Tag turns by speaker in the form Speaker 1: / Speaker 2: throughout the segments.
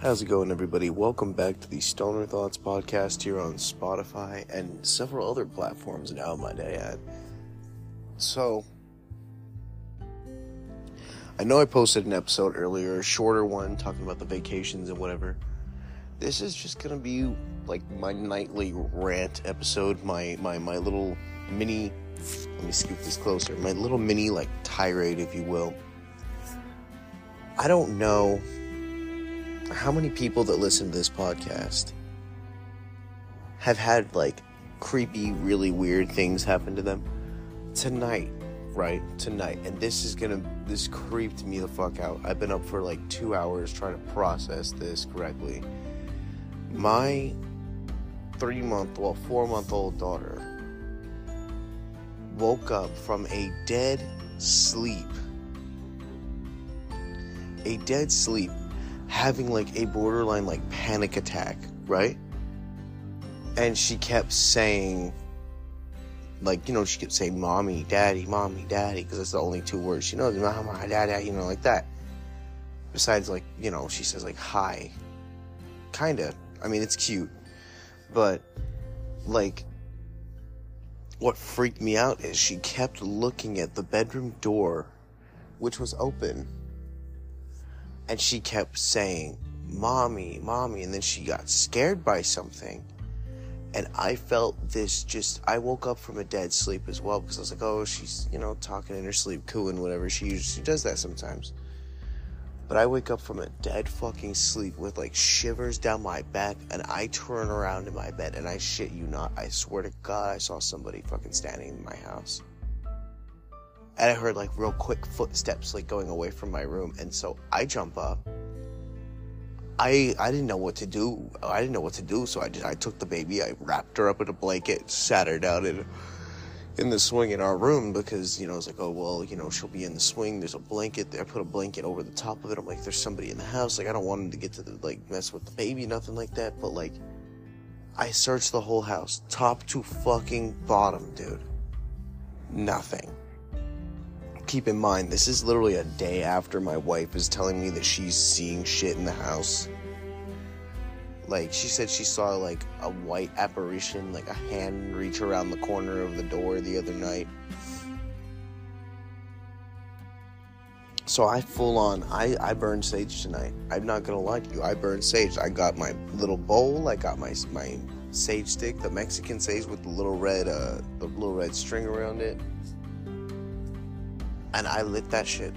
Speaker 1: How's it going, everybody? Welcome back to the Stoner Thoughts podcast here on Spotify and several other platforms now, might I add. So, I know I posted an episode earlier, a shorter one, talking about the vacations and whatever. This is just gonna be like my nightly rant episode, my my my little mini. Let me scoop this closer. My little mini like tirade, if you will. I don't know how many people that listen to this podcast have had like creepy, really weird things happen to them tonight, right? Tonight. And this is gonna, this creeped me the fuck out. I've been up for like two hours trying to process this correctly. My three month, well, four month old daughter woke up from a dead sleep. A dead sleep having like a borderline like panic attack, right? And she kept saying, like, you know, she kept saying, mommy, daddy, mommy, daddy, because that's the only two words she knows, mama, daddy, you know, like that. Besides, like, you know, she says, like, hi. Kinda. I mean, it's cute. But, like, what freaked me out is she kept looking at the bedroom door, which was open and she kept saying, Mommy, Mommy. And then she got scared by something. And I felt this just, I woke up from a dead sleep as well because I was like, oh, she's, you know, talking in her sleep, cooing, whatever. She usually does that sometimes. But I wake up from a dead fucking sleep with like shivers down my back and I turn around in my bed and I shit you not. I swear to God, I saw somebody fucking standing in my house and I heard like real quick footsteps like going away from my room, and so I jump up. I I didn't know what to do. I didn't know what to do, so I did. I took the baby, I wrapped her up in a blanket, sat her down in in the swing in our room because you know it's like oh well you know she'll be in the swing. There's a blanket. there. I put a blanket over the top of it. I'm like there's somebody in the house. Like I don't want him to get to the like mess with the baby, nothing like that. But like I searched the whole house, top to fucking bottom, dude. Nothing keep in mind, this is literally a day after my wife is telling me that she's seeing shit in the house. Like, she said she saw, like, a white apparition, like a hand reach around the corner of the door the other night. So I full on, I, I burned sage tonight. I'm not gonna lie to you, I burned sage. I got my little bowl, I got my, my sage stick, the Mexican sage with the little red, uh, the little red string around it and I lit that shit.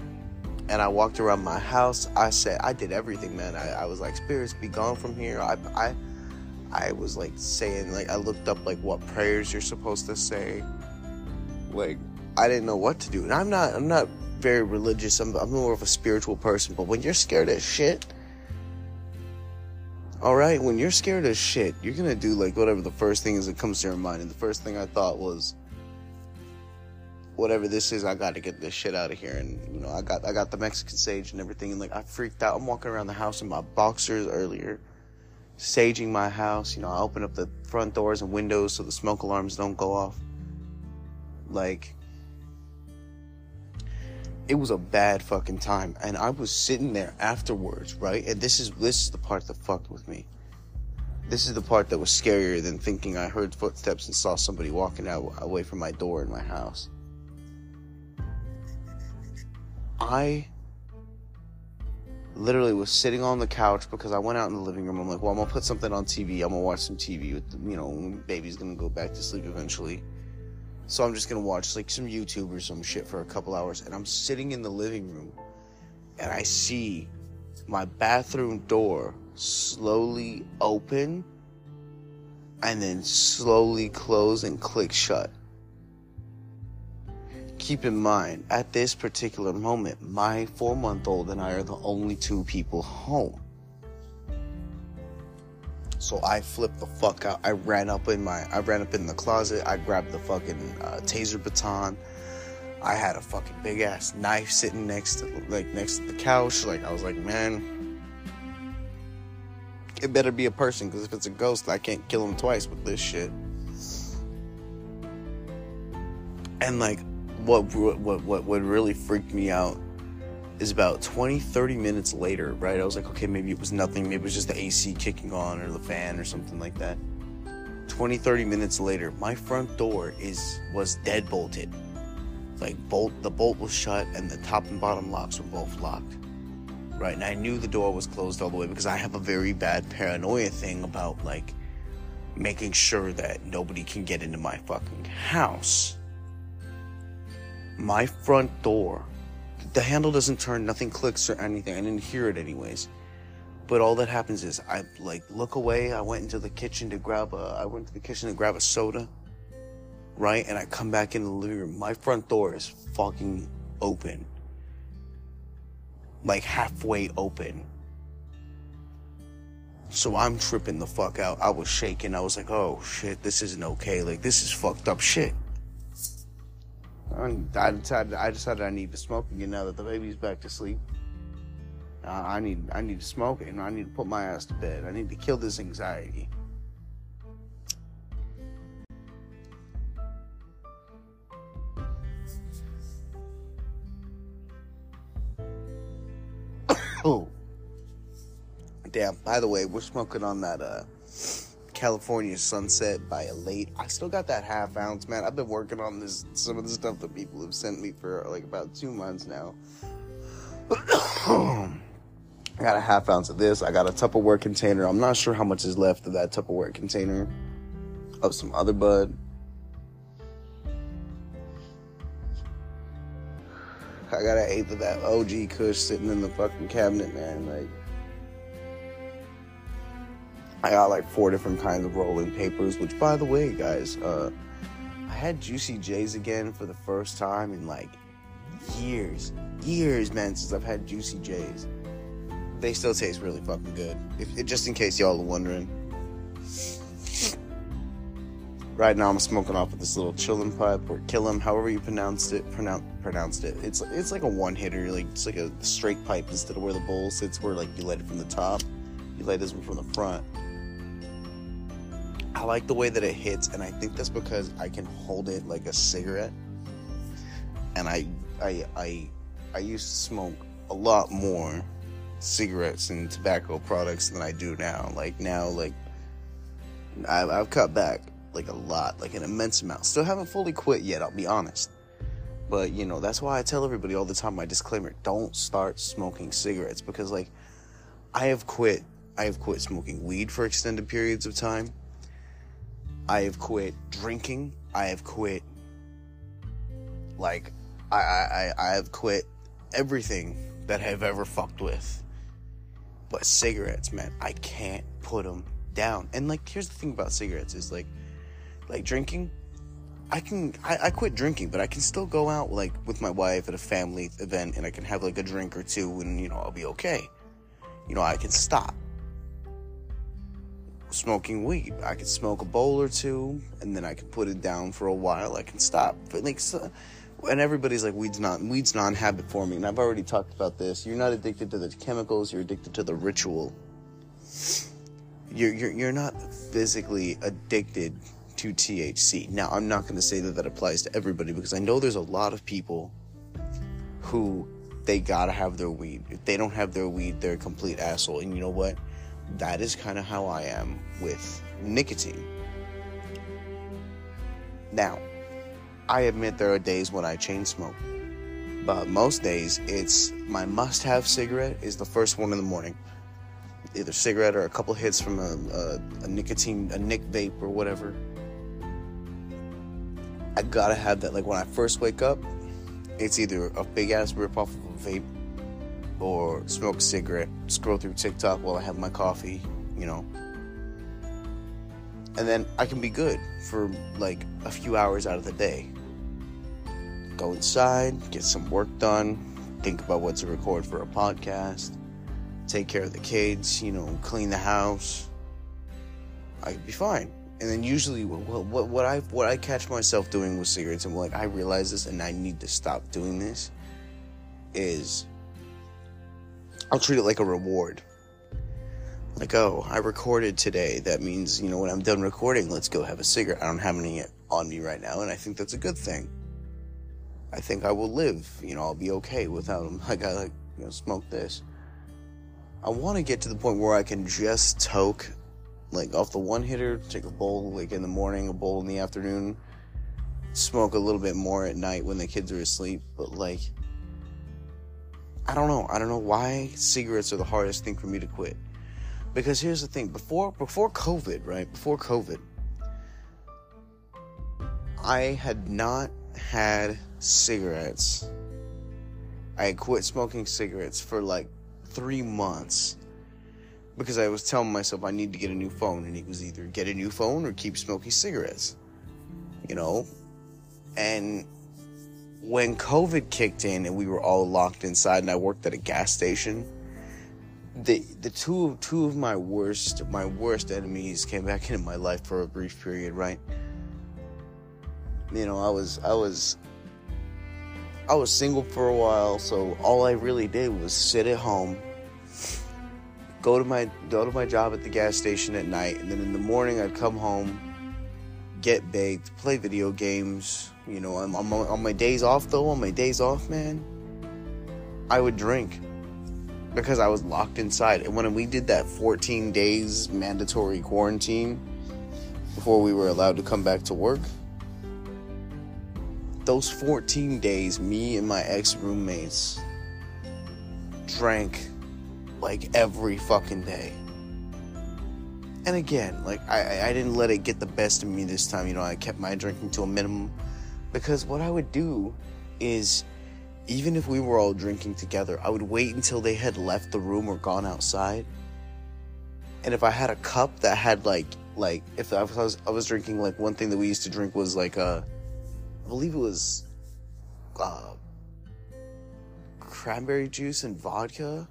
Speaker 1: And I walked around my house. I said, I did everything, man. I, I was like, spirits be gone from here. I, I, I was like saying, like, I looked up like what prayers you're supposed to say. Like, I didn't know what to do. And I'm not, I'm not very religious. I'm, I'm more of a spiritual person. But when you're scared as shit, all right, when you're scared as shit, you're gonna do like whatever the first thing is that comes to your mind. And the first thing I thought was, whatever this is, I got to get this shit out of here. And you know, I got I got the Mexican sage and everything, and like I freaked out. I'm walking around the house in my boxers earlier, saging my house. You know, I open up the front doors and windows so the smoke alarms don't go off. Like, it was a bad fucking time, and I was sitting there afterwards, right? And this is this is the part that fucked with me. This is the part that was scarier than thinking I heard footsteps and saw somebody walking out away from my door in my house. I literally was sitting on the couch because I went out in the living room. I'm like, well, I'm gonna put something on TV. I'm gonna watch some TV. With the, you know, baby's gonna go back to sleep eventually. So I'm just gonna watch like some YouTube or some shit for a couple hours. And I'm sitting in the living room, and I see my bathroom door slowly open, and then slowly close and click shut keep in mind, at this particular moment, my four month old and I are the only two people home. So I flipped the fuck out. I ran up in my, I ran up in the closet. I grabbed the fucking uh, taser baton. I had a fucking big ass knife sitting next to, like, next to the couch. Like, I was like, man, it better be a person, because if it's a ghost, I can't kill him twice with this shit. And like, what what what what really freaked me out is about 20, 30 minutes later, right? I was like, okay, maybe it was nothing. Maybe it was just the AC kicking on or the fan or something like that. 20, 30 minutes later, my front door is was dead bolted. Like bolt the bolt was shut and the top and bottom locks were both locked. Right, and I knew the door was closed all the way because I have a very bad paranoia thing about like making sure that nobody can get into my fucking house. My front door the handle doesn't turn, nothing clicks or anything. I didn't hear it anyways. But all that happens is I like look away. I went into the kitchen to grab a. I went to the kitchen to grab a soda. Right, and I come back in the living room. My front door is fucking open, like halfway open. So I'm tripping the fuck out. I was shaking. I was like, "Oh shit, this isn't okay. Like this is fucked up shit." I decided I decided I need to smoke again now that the baby's back to sleep. I need I need to smoke and I need to put my ass to bed. I need to kill this anxiety. oh. Damn, by the way, we're smoking on that uh California sunset by a late. I still got that half ounce, man. I've been working on this some of the stuff that people have sent me for like about two months now. I got a half ounce of this. I got a Tupperware container. I'm not sure how much is left of that Tupperware container of some other bud. I got an eighth of that OG Kush sitting in the fucking cabinet, man. Like. I got like four different kinds of rolling papers, which by the way, guys, uh, I had Juicy J's again for the first time in like years, years, man, since I've had Juicy J's. They still taste really fucking good. If, just in case y'all are wondering. Right now, I'm smoking off of this little chillum pipe or killim, however you pronounced it. Pronoun- pronounced it. It's it's like a one hitter, like it's like a straight pipe instead of where the bowl sits, where like you light it from the top. You light this one from the front. I like the way that it hits, and I think that's because I can hold it like a cigarette. And I, I, I, I used to smoke a lot more cigarettes and tobacco products than I do now. Like now, like I've, I've cut back like a lot, like an immense amount. Still haven't fully quit yet. I'll be honest. But you know, that's why I tell everybody all the time. My disclaimer: don't start smoking cigarettes because, like, I have quit. I have quit smoking weed for extended periods of time I have quit drinking. I have quit, like, I, I, I have quit everything that I've ever fucked with. But cigarettes, man, I can't put them down. And like, here's the thing about cigarettes is like, like drinking. I can, I, I quit drinking, but I can still go out like with my wife at a family event and I can have like a drink or two and, you know, I'll be okay. You know, I can stop smoking weed. I could smoke a bowl or two, and then I could put it down for a while. I can stop. But like, so, and everybody's like, weed's not weed's non-habit forming. And I've already talked about this. You're not addicted to the chemicals. You're addicted to the ritual. You're you're, you're not physically addicted to THC. Now, I'm not going to say that that applies to everybody because I know there's a lot of people who they gotta have their weed. If they don't have their weed, they're a complete asshole. And you know what? That is kind of how I am with nicotine. Now, I admit there are days when I chain smoke, but most days it's my must have cigarette is the first one in the morning. Either cigarette or a couple hits from a, a, a nicotine, a nick vape or whatever. I gotta have that. Like when I first wake up, it's either a big ass rip off of a vape or smoke a cigarette, scroll through TikTok while I have my coffee, you know. And then I can be good for like a few hours out of the day. Go inside, get some work done, think about what to record for a podcast, take care of the kids, you know, clean the house. I'd be fine. And then usually, what, what, what I what I catch myself doing with cigarettes, and like I realize this, and I need to stop doing this, is I'll treat it like a reward. Like, oh, I recorded today. That means, you know, when I'm done recording, let's go have a cigarette. I don't have any on me right now, and I think that's a good thing. I think I will live. You know, I'll be okay without them. Like, I like, you know, smoke this. I want to get to the point where I can just toke, like off the one hitter, take a bowl like in the morning, a bowl in the afternoon, smoke a little bit more at night when the kids are asleep. But like, I don't know. I don't know why cigarettes are the hardest thing for me to quit. Because here's the thing: before before COVID, right? Before COVID, I had not had cigarettes. I had quit smoking cigarettes for like three months because I was telling myself I need to get a new phone, and it was either get a new phone or keep smoking cigarettes, you know. And when COVID kicked in and we were all locked inside, and I worked at a gas station, the the two two of my worst my worst enemies came back into my life for a brief period, right? You know, I was I was I was single for a while, so all I really did was sit at home, go to my go to my job at the gas station at night, and then in the morning I'd come home, get baked, play video games. You know, on, my, on my days off though, on my days off, man, I would drink because I was locked inside. And when we did that 14 days mandatory quarantine before we were allowed to come back to work those 14 days, me and my ex roommates drank like every fucking day. And again, like I, I didn't let it get the best of me this time. You know, I kept my drinking to a minimum because what I would do is, even if we were all drinking together, I would wait until they had left the room or gone outside. And if I had a cup that had like like if I was I was drinking like one thing that we used to drink was like a I believe it was uh, cranberry juice and vodka.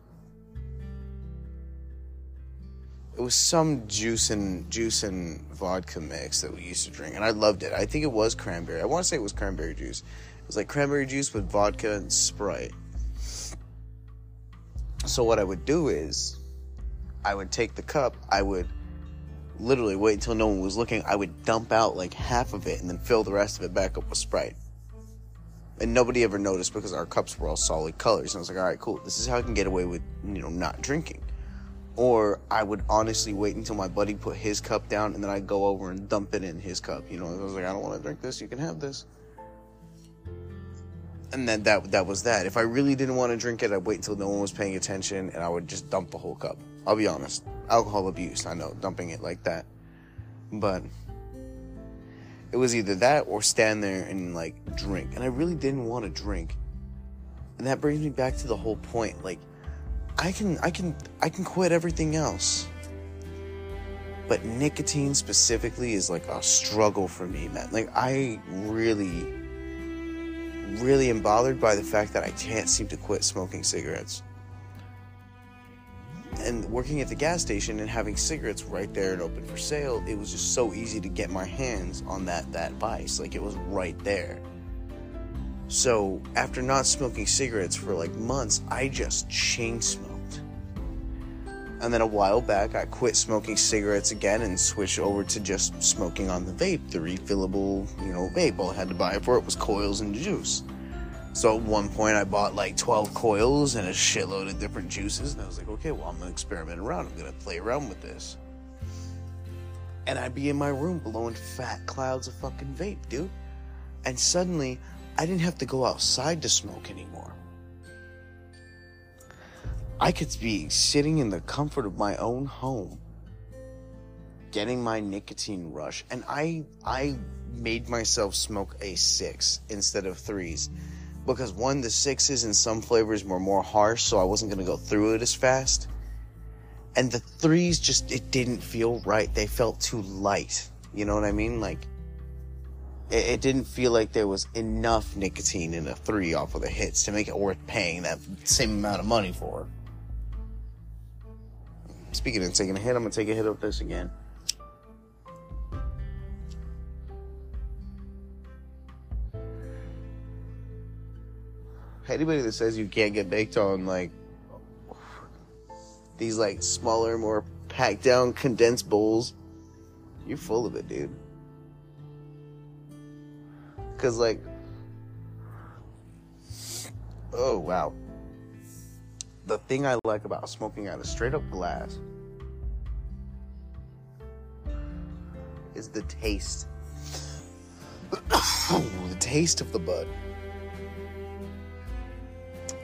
Speaker 1: It was some juice and juice and vodka mix that we used to drink, and I loved it. I think it was cranberry. I want to say it was cranberry juice. It was like cranberry juice with vodka and Sprite. So what I would do is, I would take the cup. I would literally wait until no one was looking. I would dump out like half of it and then fill the rest of it back up with Sprite. And nobody ever noticed because our cups were all solid colors. And I was like, all right, cool. This is how I can get away with, you know, not drinking. Or I would honestly wait until my buddy put his cup down and then I'd go over and dump it in his cup. You know, I was like, I don't want to drink this. You can have this. And then that that was that. If I really didn't want to drink it, I'd wait until no one was paying attention and I would just dump the whole cup. I'll be honest. Alcohol abuse, I know, dumping it like that. But it was either that or stand there and like drink. And I really didn't want to drink. And that brings me back to the whole point. Like I can I can I can quit everything else. But nicotine specifically is like a struggle for me, man. Like I really really am bothered by the fact that I can't seem to quit smoking cigarettes and working at the gas station and having cigarettes right there and open for sale, it was just so easy to get my hands on that that vice. Like it was right there. So after not smoking cigarettes for like months, I just chain smoked. And then a while back, I quit smoking cigarettes again and switched over to just smoking on the vape, the refillable, you know, vape. All I had to buy for it was coils and juice. So at one point, I bought like 12 coils and a shitload of different juices, and I was like, okay, well, I'm gonna experiment around. I'm gonna play around with this. And I'd be in my room blowing fat clouds of fucking vape, dude. And suddenly, I didn't have to go outside to smoke anymore. I could be sitting in the comfort of my own home, getting my nicotine rush, and I I made myself smoke a six instead of threes because one, the sixes and some flavors were more harsh, so I wasn't gonna go through it as fast. And the threes just it didn't feel right. They felt too light. You know what I mean? Like it, it didn't feel like there was enough nicotine in a three off of the hits to make it worth paying that same amount of money for. Speaking of taking a hit, I'm gonna take a hit of this again. anybody that says you can't get baked on like these like smaller, more packed down condensed bowls, you're full of it, dude. Cause like, oh wow. The thing I like about smoking out of straight up glass is the taste. the taste of the bud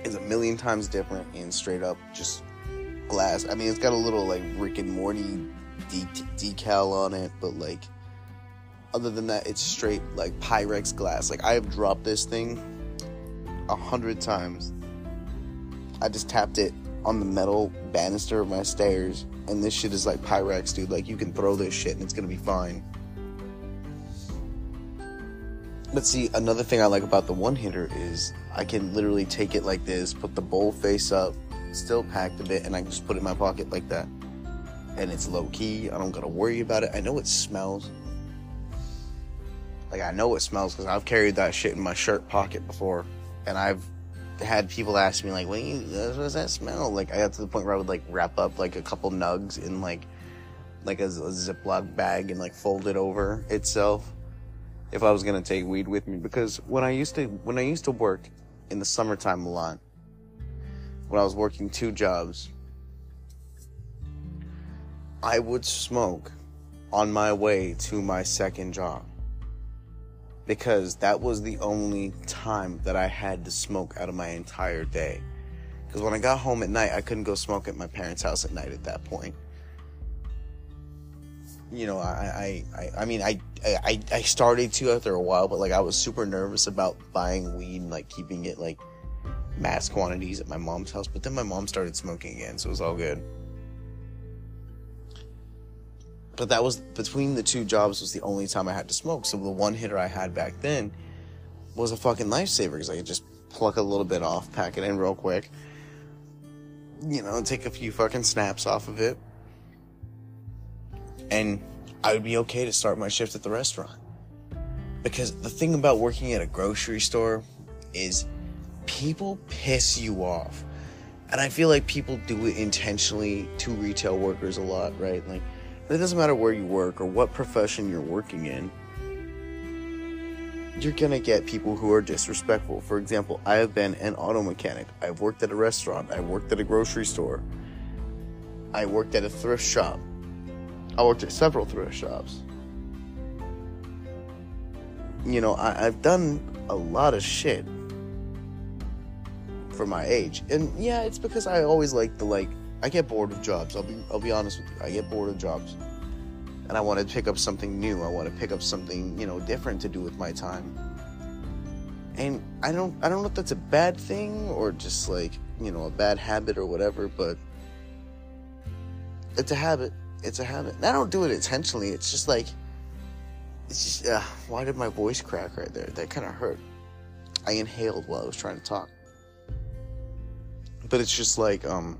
Speaker 1: is a million times different in straight up just glass. I mean, it's got a little like Rick and Morty de- decal on it, but like other than that, it's straight like Pyrex glass. Like I have dropped this thing a hundred times. I just tapped it on the metal banister of my stairs, and this shit is like Pyrex, dude. Like you can throw this shit and it's gonna be fine. But see, another thing I like about the one hitter is I can literally take it like this, put the bowl face up, still packed a bit, and I can just put it in my pocket like that. And it's low key. I don't gotta worry about it. I know it smells. Like I know it smells because I've carried that shit in my shirt pocket before, and I've had people ask me like, "What, you, what does that smell?" Like I got to the point where I would like wrap up like a couple nugs in like like a, a Ziploc bag and like fold it over itself if I was gonna take weed with me because when I used to when I used to work in the summertime a lot, when I was working two jobs, I would smoke on my way to my second job because that was the only time that I had to smoke out of my entire day. Because when I got home at night, I couldn't go smoke at my parents' house at night at that point you know, I, I, I, I mean, I, I, I started to after a while, but like I was super nervous about buying weed and like keeping it like mass quantities at my mom's house. But then my mom started smoking again, so it was all good. But that was between the two jobs was the only time I had to smoke. So the one hitter I had back then was a fucking lifesaver because I could just pluck a little bit off, pack it in real quick, you know, take a few fucking snaps off of it and I would be okay to start my shift at the restaurant. Because the thing about working at a grocery store is people piss you off. And I feel like people do it intentionally to retail workers a lot, right? Like, it doesn't matter where you work or what profession you're working in, you're gonna get people who are disrespectful. For example, I have been an auto mechanic, I've worked at a restaurant, I worked at a grocery store, I worked at a thrift shop, I worked at several thrift shops. You know, I, have done a lot of shit for my age, and yeah, it's because I always like the like. I get bored of jobs. I'll be I'll be honest with you. I get bored of jobs, and I want to pick up something new. I want to pick up something you know different to do with my time. And I don't I don't know if that's a bad thing or just like you know a bad habit or whatever, but it's a habit it's a habit. And I don't do it intentionally. It's just like, it's just, uh, why did my voice crack right there? That kind of hurt. I inhaled while I was trying to talk. But it's just like, um,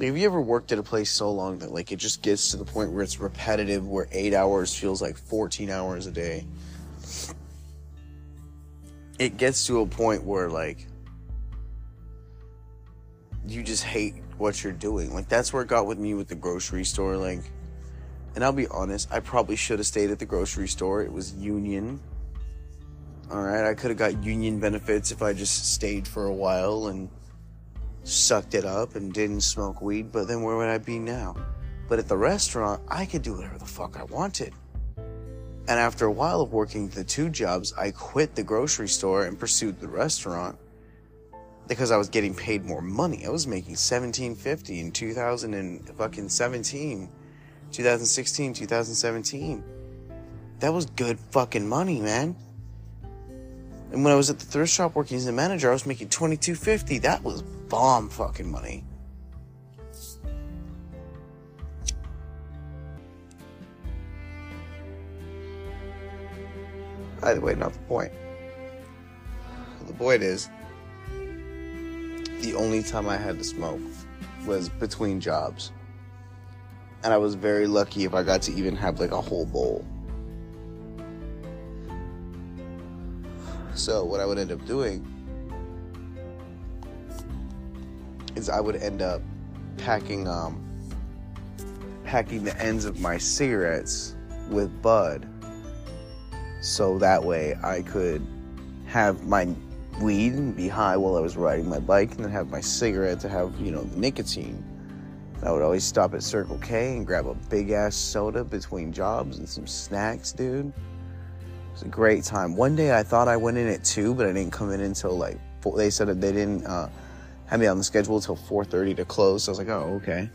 Speaker 1: have you ever worked at a place so long that like it just gets to the point where it's repetitive, where eight hours feels like 14 hours a day? It gets to a point where like you just hate what you're doing. Like that's where it got with me with the grocery store. Like, and I'll be honest, I probably should have stayed at the grocery store. It was union. All right, I could have got union benefits if I just stayed for a while and sucked it up and didn't smoke weed. But then where would I be now? But at the restaurant, I could do whatever the fuck I wanted. And after a while of working the two jobs, I quit the grocery store and pursued the restaurant because I was getting paid more money. I was making seventeen fifty in two thousand and fucking seventeen, 2016, 2017. That was good fucking money, man. And when I was at the thrift shop working as a manager, I was making twenty two fifty. That was bomb fucking money. Either way, not the point. The point is, the only time I had to smoke was between jobs. And I was very lucky if I got to even have like a whole bowl. So, what I would end up doing is I would end up packing um packing the ends of my cigarettes with bud so that way I could have my weed and be high while I was riding my bike, and then have my cigarette to have, you know, the nicotine. I would always stop at Circle K and grab a big ass soda between jobs and some snacks, dude. It was a great time. One day I thought I went in at two, but I didn't come in until like four. they said that they didn't uh, have me on the schedule until 4:30 to close. So I was like, oh okay.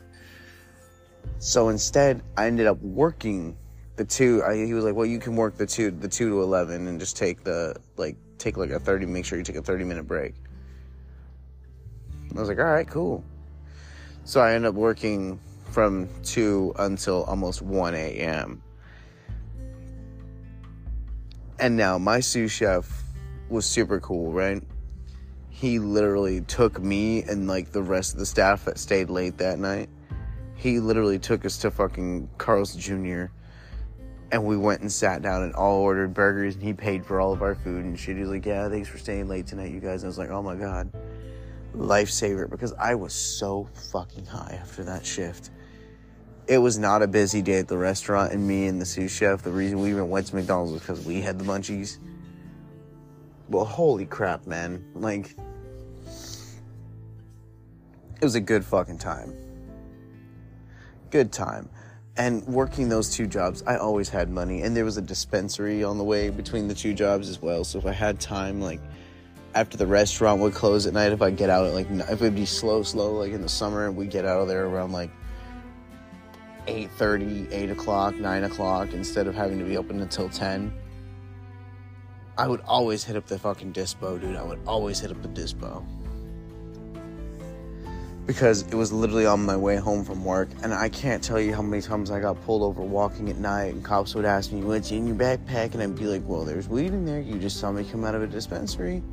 Speaker 1: So instead, I ended up working the two. I, he was like, well, you can work the two, the two to eleven, and just take the like take like a 30. Make sure you take a 30 minute break. I was like, all right, cool. So I ended up working from 2 until almost 1 a.m. And now my sous chef was super cool, right? He literally took me and like the rest of the staff that stayed late that night. He literally took us to fucking Carl's Jr. And we went and sat down and all ordered burgers and he paid for all of our food and shit. He was like, Yeah, thanks for staying late tonight, you guys. And I was like, Oh my god lifesaver because I was so fucking high after that shift. It was not a busy day at the restaurant, and me and the sous chef, the reason we even went to McDonald's was because we had the munchies. Well, holy crap, man. Like, it was a good fucking time. Good time. And working those two jobs, I always had money, and there was a dispensary on the way between the two jobs as well. So if I had time, like, after the restaurant would close at night, if I get out at like, if it would be slow, slow, like in the summer, we'd get out of there around like 8.30, 8 o'clock, 9 o'clock, instead of having to be open until 10. I would always hit up the fucking dispo, dude. I would always hit up the dispo. Because it was literally on my way home from work, and I can't tell you how many times I got pulled over walking at night, and cops would ask me, What's in your backpack? And I'd be like, Well, there's weed in there. You just saw me come out of a dispensary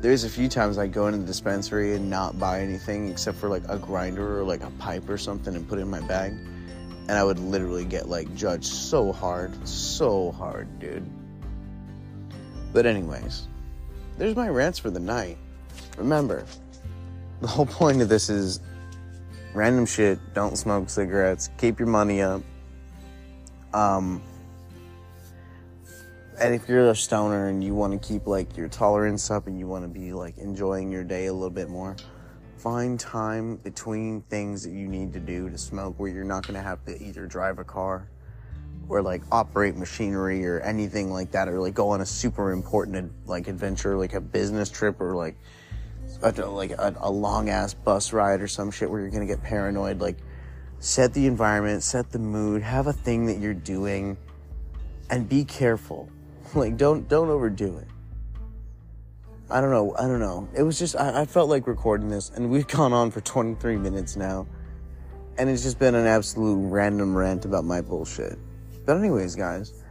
Speaker 1: there's a few times I go into the dispensary and not buy anything except for like a grinder or like a pipe or something and put it in my bag. And I would literally get like judged so hard, so hard, dude. But, anyways, there's my rants for the night. Remember, the whole point of this is random shit, don't smoke cigarettes, keep your money up. Um, and if you're a stoner and you want to keep like your tolerance up and you want to be like enjoying your day a little bit more, find time between things that you need to do to smoke where you're not going to have to either drive a car or like operate machinery or anything like that or like go on a super important like adventure like a business trip or like a, like a, a long ass bus ride or some shit where you're to get paranoid like set the environment set the mood have a thing that you're doing and be careful like don't don't overdo it. I don't know. I don't know. It was just I, I felt like recording this, and we've gone on for 23 minutes now, and it's just been an absolute random rant about my bullshit. But anyways, guys,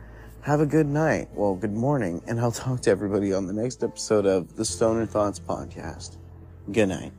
Speaker 1: have a good night. Well, good morning, and I'll talk to everybody on the next episode of the Stoner Thoughts podcast. Good night.